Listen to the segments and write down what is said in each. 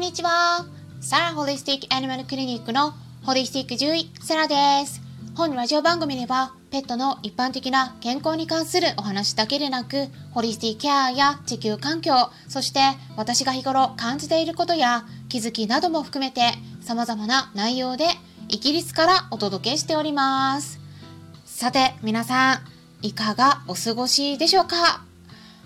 んにちは。サラホリスティックアニマルクリニックのホリスティック獣医、サラです。本ラジオ番組では、ペットの一般的な健康に関するお話だけでなく、ホリスティケアや地球環境、そして私が日頃感じていることや気づきなども含めて様々な内容でイギリスからお届けしております。さて、皆さん、いかがお過ごしでしょうか？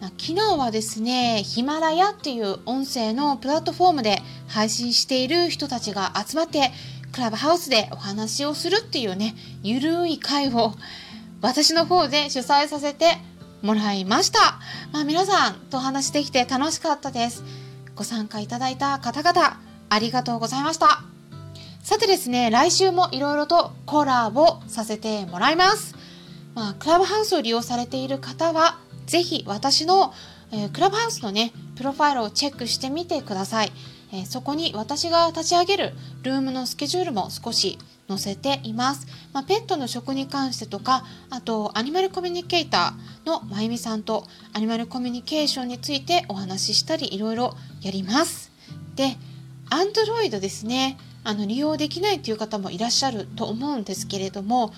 昨日はですね、ヒマラヤっていう音声のプラットフォームで配信している人たちが集まって、クラブハウスでお話をするっていうね、ゆるい会を私の方で主催させてもらいました。まあ皆さんとお話できて楽しかったです。ご参加いただいた方々、ありがとうございました。さてですね、来週もいろいろとコラボさせてもらいます。まあ、クラブハウスを利用されている方は、ぜひ私の、えー、クラブハウスのね、プロファイルをチェックしてみてください。えー、そこに私が立ち上げるルームのスケジュールも少し載せています。まあ、ペットの食に関してとか、あとアニマルコミュニケーターのまゆみさんとアニマルコミュニケーションについてお話ししたりいろいろやります。で、アンドロイドですね、あの利用できないという方もいらっしゃると思うんですけれども、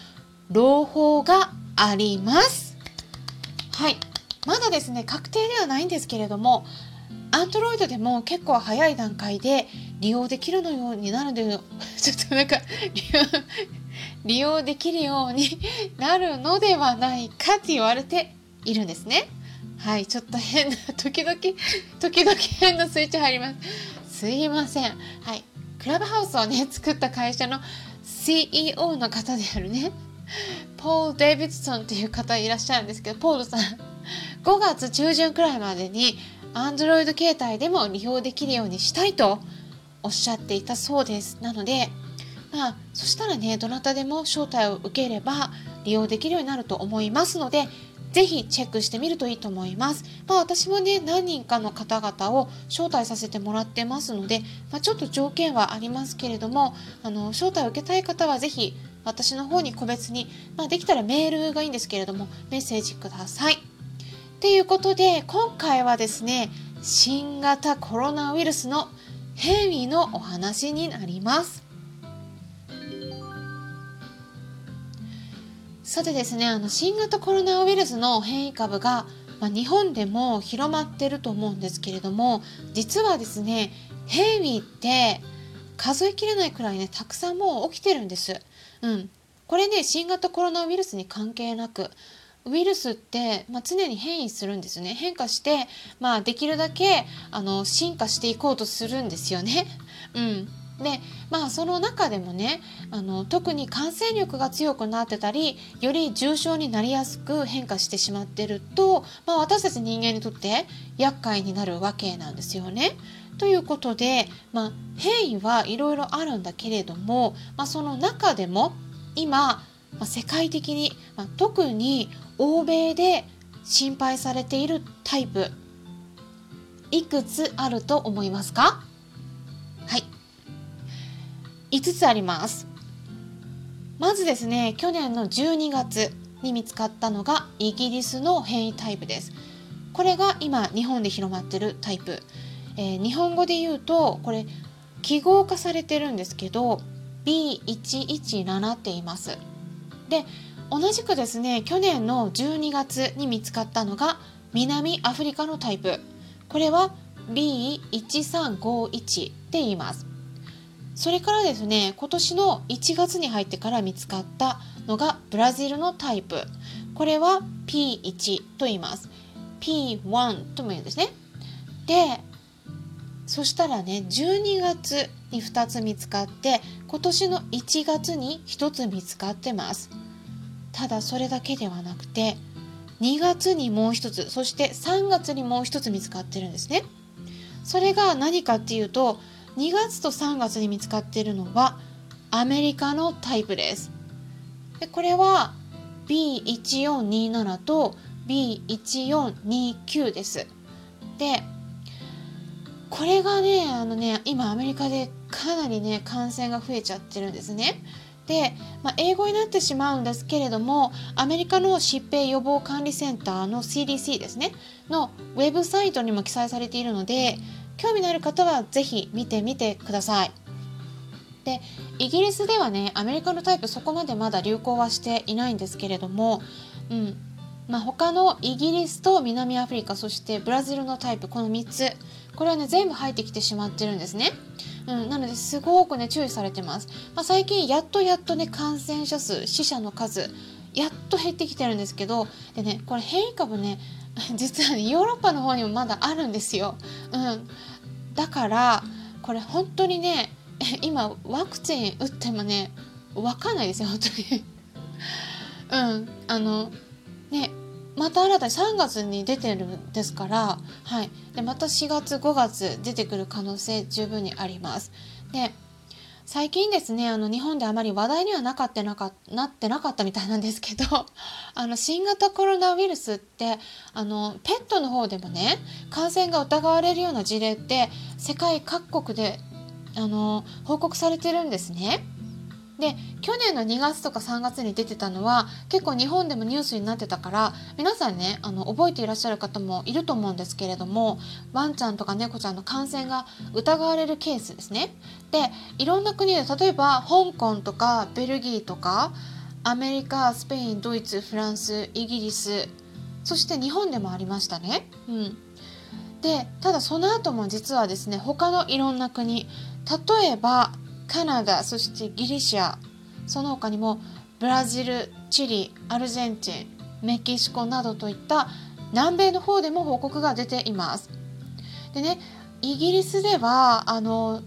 朗報があります。はい。まだですね確定ではないんですけれども Android でも結構早い段階で利用できるのようになるで ちょっとなんか利用できるように なるのではないかって言われているんですね。はい、ちょっと変な、時々、時々変なスイッチ入ります。すいません。はい、クラブハウスをね、作った会社の CEO の方であるね、ポール・デイビッドソンっていう方いらっしゃるんですけど、ポールさん、5月中旬くらいまでに Android 携帯でも利用できるようにしたいとおっしゃっていたそうです。なので、まあ、そしたらね、どなたでも招待を受ければ利用できるようになると思いますので、ぜひチェックしてみるといいと思います。まあ私もね、何人かの方々を招待させてもらってますので、まあ、ちょっと条件はありますけれども、あの、招待を受けたい方はぜひ私の方に個別に、まあ、できたらメールがいいんですけれども、メッセージください。ということで、今回はですね、新型コロナウイルスの変異のお話になります。さてですね、あの新型コロナウイルスの変異株が、まあ、日本でも広まってると思うんですけれども、実はですね、変異って数えきれないくらいね、たくさんもう起きてるんです。うん。これね、新型コロナウイルスに関係なく、ウイルスって、まあ、常に変異するんですね変化して、まあ、できるだけあの進化していこうとするんですよね。うんでまあその中でもねあの特に感染力が強くなってたりより重症になりやすく変化してしまってると、まあ、私たち人間にとって厄介になるわけなんですよね。ということで、まあ、変異はいろいろあるんだけれども、まあ、その中でも今まあ、世界的に、まあ、特に欧米で心配されているタイプいくつあると思いますか？はい。5つあります。まずですね去年の12月に見つかったのがイギリスの変異タイプです。これが今日本で広まってるタイプ、えー、日本語で言うとこれ記号化されてるんですけど B117 って言います。で同じくですね去年の12月に見つかったのが南アフリカのタイプ。これは B1351 って言います。それからですね今年の1月に入ってから見つかったのがブラジルのタイプ。これは P1 と言います。P1 とも言うんですね。でそしたらね12月に2つ見つかって今年の1月に1つ見つかってます。ただそれだけではなくて2月にもう1つそして3月にもう1つ見つかってるんですね。それが何かっていうと2月と3月に見つかってるのはアメリカのタイプです。でこれは B1427 と B1429 です。でこれがねあのね今アメリカでかなりね感染が増えちゃってるんですね。で、まあ、英語になってしまうんですけれどもアメリカの疾病予防管理センターの CDC ですねのウェブサイトにも記載されているので興味のある方は是非見てみてください。でイギリスではねアメリカのタイプそこまでまだ流行はしていないんですけれども、うんまあ、他のイギリスと南アフリカそしてブラジルのタイプこの3つこれはね全部入ってきてしまってるんですね。うん、なのですごくね注意されてます、まあ、最近やっとやっとね感染者数死者の数やっと減ってきてるんですけどでねこれ変異株ね 実はねヨーロッパの方にもまだあるんですよ。うん、だからこれ本当にね 今ワクチン打ってもね分かんないですよ本当にうんあのねまた新たに3月に出てるんですから、はい、でまた4月5月出てくる可能性十分にあります。で最近ですねあの日本であまり話題にはなかってなかなってなかったみたいなんですけど あの新型コロナウイルスってあのペットの方でもね感染が疑われるような事例って世界各国であの報告されてるんですね。で去年の2月とか3月に出てたのは結構日本でもニュースになってたから皆さんねあの覚えていらっしゃる方もいると思うんですけれどもワンちゃんとか猫ちゃんの感染が疑われるケースですね。でいろんな国で例えば香港とかベルギーとかアメリカスペインドイツフランスイギリスそして日本でもありましたね。うん、でただその後も実はですね他のいろんな国例えばカナダそしてギリシャその他にもブラジルチリアルゼンチンメキシコなどといった南米の方でも報告が出ています。でねイギリスではあの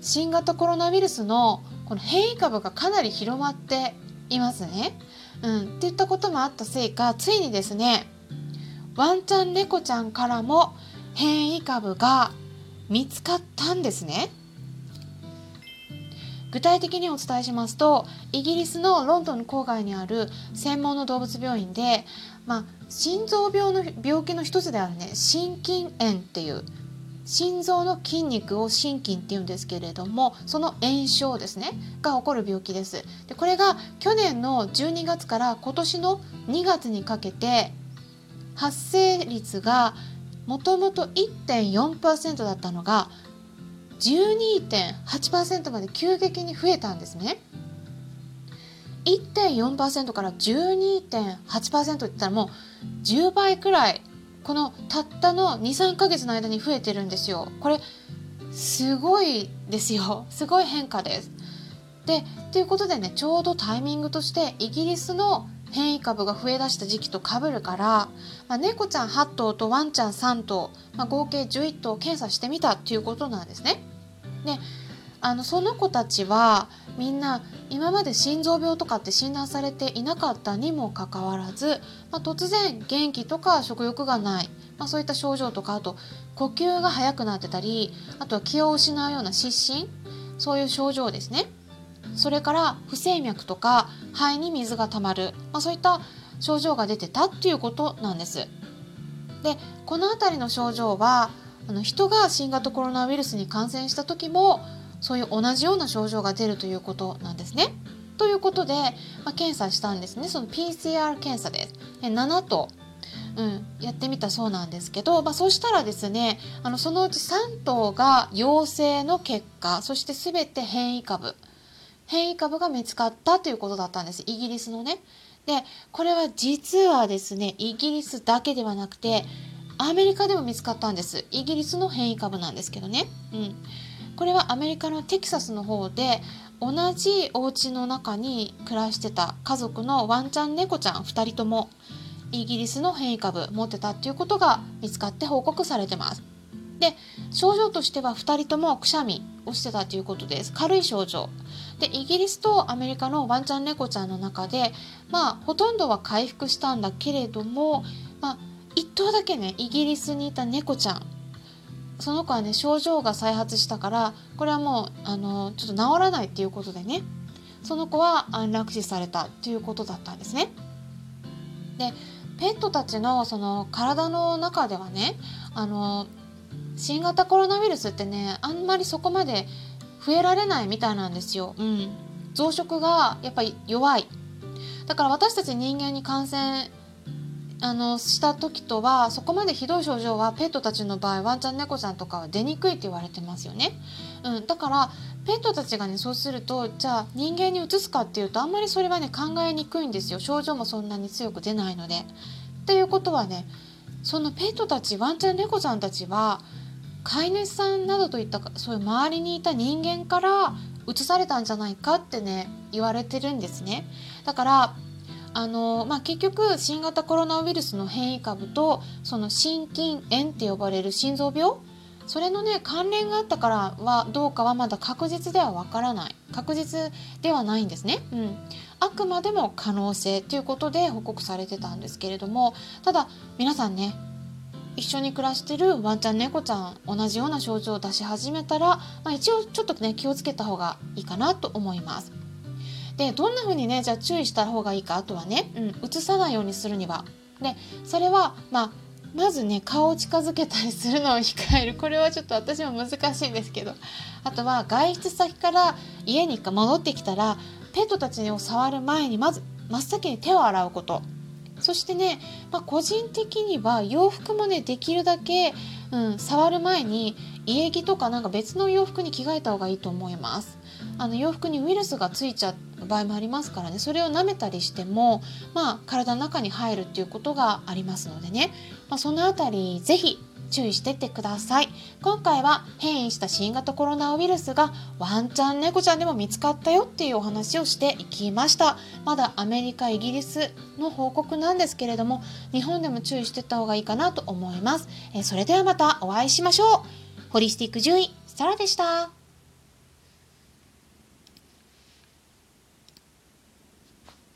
新型コロナウイルスのこの変異株がかなり広まっていますね。うん、っていったこともあったせいかついにですねワンちゃん猫ちゃんからも変異株が見つかったんですね。具体的にお伝えしますとイギリスのロンドン郊外にある専門の動物病院で、まあ、心臓病の病気の一つであるね心筋炎っていう心臓の筋肉を心筋っていうんですけれどもその炎症ですねが起こる病気です。でこれが去年の12月から今年の2月にかけて発生率がもともと1.4%だったのが12.8%まで急激に増えたんですね。1.4%から12.8%って言ったらもう10倍くらいこのたったの23ヶ月の間に増えてるんですよ。これすごいですよ。すごい変化です。でということでねちょうどタイミングとしてイギリスの変異株が増えだした時期とかぶるから、まあ、猫ちゃん8頭とワンちゃん3頭、まあ、合計11頭検査してみたっていうことなんですね。であのその子たちはみんな今まで心臓病とかって診断されていなかったにもかかわらず、まあ、突然元気とか食欲がない、まあ、そういった症状とかあと呼吸が速くなってたりあとは気を失うような失神そういう症状ですねそれから不整脈とか肺に水がたまる、まあ、そういった症状が出てたっていうことなんです。でこの辺りの症状はあの人が新型コロナウイルスに感染した時もそういう同じような症状が出るということなんですね。ということで、まあ、検査したんですねその PCR 検査です。で7とうん、やってみたそうなんですけど、まあ、そうしたらですねあのそのうち3頭が陽性の結果そして全て変異株変異株が見つかったということだったんですイギリスのね。でこれは実はですねイギリスだけではなくてアメリカでも見つかったんです。イギリスの変異株なんですけどね、うん、これはアメリカのテキサスの方で同じお家の中に暮らしてた家族のワンちゃん猫ちゃん2人ともイギリスの変異株持ってたっていうことが見つかって報告されてます。で症状としては2人ともくしゃみをしてたということです。軽い症状。でイギリスとアメリカのワンちゃん猫ちゃんの中でまあほとんどは回復したんだけれども1頭だけねイギリスにいた猫ちゃんその子はね症状が再発したからこれはもうあのちょっと治らないっていうことでねその子は安楽死されたっていうことだったんですね。でペットたちのその体の中ではねあの新型コロナウイルスってねあんまりそこまで増えられないみたいなんですよ。うん、増殖がやっぱり弱いだから私たち人間に感染あのした時とはそこまでひどい症状はペットたちの場合ワンちゃん猫ちゃんとかは出にくいって言われてますよね、うん、だからペットたちがねそうするとじゃあ人間にうつすかっていうとあんまりそれはね考えにくいんですよ症状もそんなに強く出ないので。っていうことはねそのペットたちワンちゃん猫ちゃんたちは飼い主さんなどといったそういう周りにいた人間から移されたんじゃないかってね言われてるんですね。だからあのまあ、結局新型コロナウイルスの変異株とその心筋炎って呼ばれる心臓病それのね関連があったからはどうかはまだ確実ではわからない。確実ではないんですね、うん、あくまでも可能性ということで報告されてたんですけれどもただ皆さんね一緒に暮らしてるワンちゃん猫ちゃん同じような症状を出し始めたら、まあ、一応ちょっとね気をつけた方がいいかなと思います。でどんな風にねじゃあ注意した方がいいかあとはね、うん、うつさないようにするには。でそれはまあまずね顔を近づけたりするのを控える。これはちょっと私も難しいんですけど。あとは外出先から家に戻ってきたらペットたちを触る前にまず真っ先に手を洗うこと。そしてね、まあ、個人的には洋服もねできるだけ、うん、触る前に家着とかなんか別の洋服に着替えた方がいいと思います。あの洋服にウイルスがついちゃ場合もありますからね。それを舐めたりしてもまあ体の中に入るっていうことがありますのでね、まあ、そのあたり是非注意してってください。今回は変異した新型コロナウイルスがワンちゃん猫ちゃんでも見つかったよっていうお話をしていきました。まだアメリカイギリスの報告なんですけれども日本でも注意してった方がいいかなと思います。えそれではまたお会いしましょう。ホリスティック獣医サラでした。